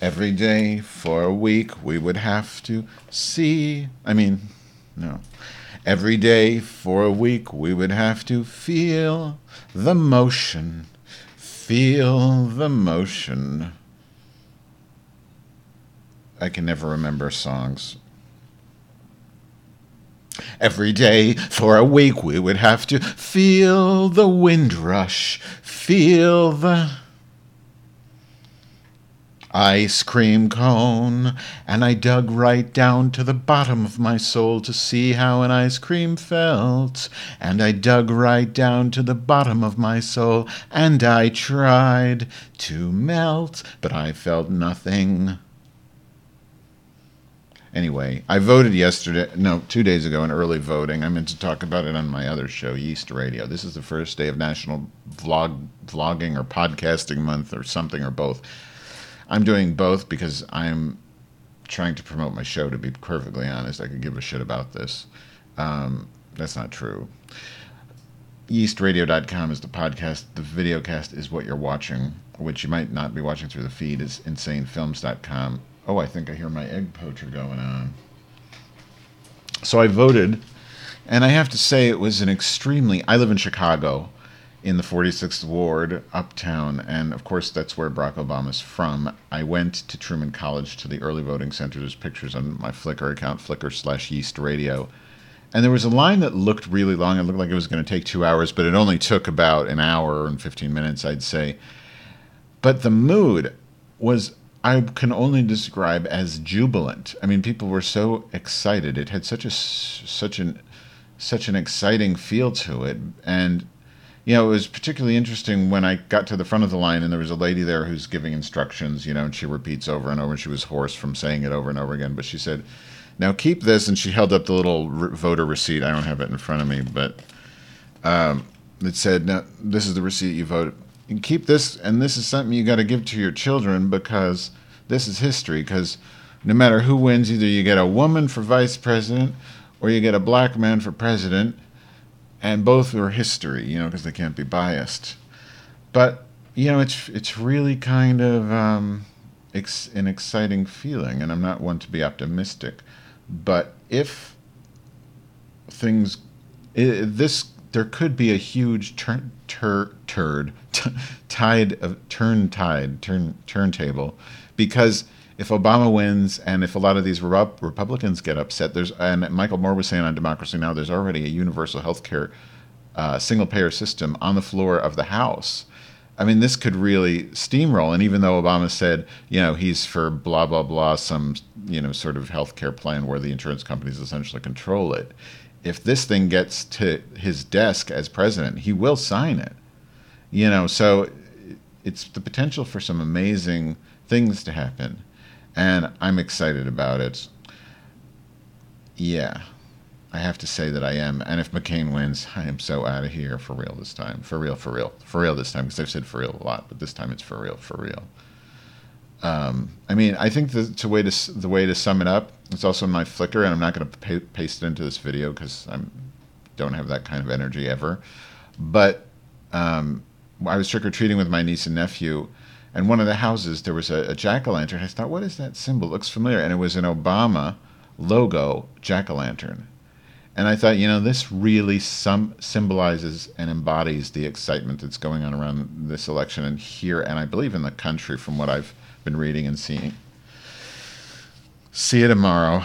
Every day for a week we would have to see. I mean, no. Every day for a week we would have to feel the motion. Feel the motion. I can never remember songs. Every day for a week we would have to feel the wind rush, feel the ice cream cone, and I dug right down to the bottom of my soul to see how an ice cream felt. And I dug right down to the bottom of my soul, and I tried to melt, but I felt nothing. Anyway, I voted yesterday, no, two days ago in early voting. I meant to talk about it on my other show, Yeast Radio. This is the first day of National Vlog, Vlogging or Podcasting Month or something or both. I'm doing both because I'm trying to promote my show, to be perfectly honest. I could give a shit about this. Um, that's not true. Yeastradio.com is the podcast. The videocast is what you're watching, which you might not be watching through the feed, is insanefilms.com Oh, I think I hear my egg poacher going on. So I voted, and I have to say it was an extremely. I live in Chicago, in the 46th Ward, uptown, and of course that's where Barack Obama's from. I went to Truman College to the early voting center. There's pictures on my Flickr account, Flickr slash Yeast Radio. And there was a line that looked really long. It looked like it was going to take two hours, but it only took about an hour and 15 minutes, I'd say. But the mood was I can only describe as jubilant. I mean, people were so excited. It had such a such an such an exciting feel to it, and you know, it was particularly interesting when I got to the front of the line and there was a lady there who's giving instructions, you know, and she repeats over and over. And she was hoarse from saying it over and over again, but she said, "Now keep this," and she held up the little voter receipt. I don't have it in front of me, but um, it said, "Now this is the receipt you voted." keep this, and this is something you got to give to your children because this is history. Because no matter who wins, either you get a woman for vice president or you get a black man for president, and both are history, you know, because they can't be biased. But you know, it's it's really kind of um, ex- an exciting feeling, and I'm not one to be optimistic, but if things, this there could be a huge turn tur- turd t- tide of turn tide turn turntable because if Obama wins and if a lot of these Republicans get upset, there's and Michael Moore was saying on Democracy Now, there's already a universal health care uh, single payer system on the floor of the House. I mean, this could really steamroll. And even though Obama said, you know, he's for blah blah blah, some you know sort of health care plan where the insurance companies essentially control it, if this thing gets to his desk as president, he will sign it. You know, so it's the potential for some amazing things to happen, and I'm excited about it. Yeah, I have to say that I am. And if McCain wins, I am so out of here for real this time. For real, for real, for real this time. Because I've said for real a lot, but this time it's for real, for real. Um, I mean, I think the, the, way to the way to sum it up. It's also in my Flickr, and I'm not going to paste it into this video because I don't have that kind of energy ever. But um, I was trick or treating with my niece and nephew, and one of the houses there was a, a jack o' lantern. I thought, what is that symbol? It looks familiar, and it was an Obama logo jack o' lantern. And I thought, you know, this really some symbolizes and embodies the excitement that's going on around this election and here, and I believe in the country from what I've been reading and seeing. See you tomorrow.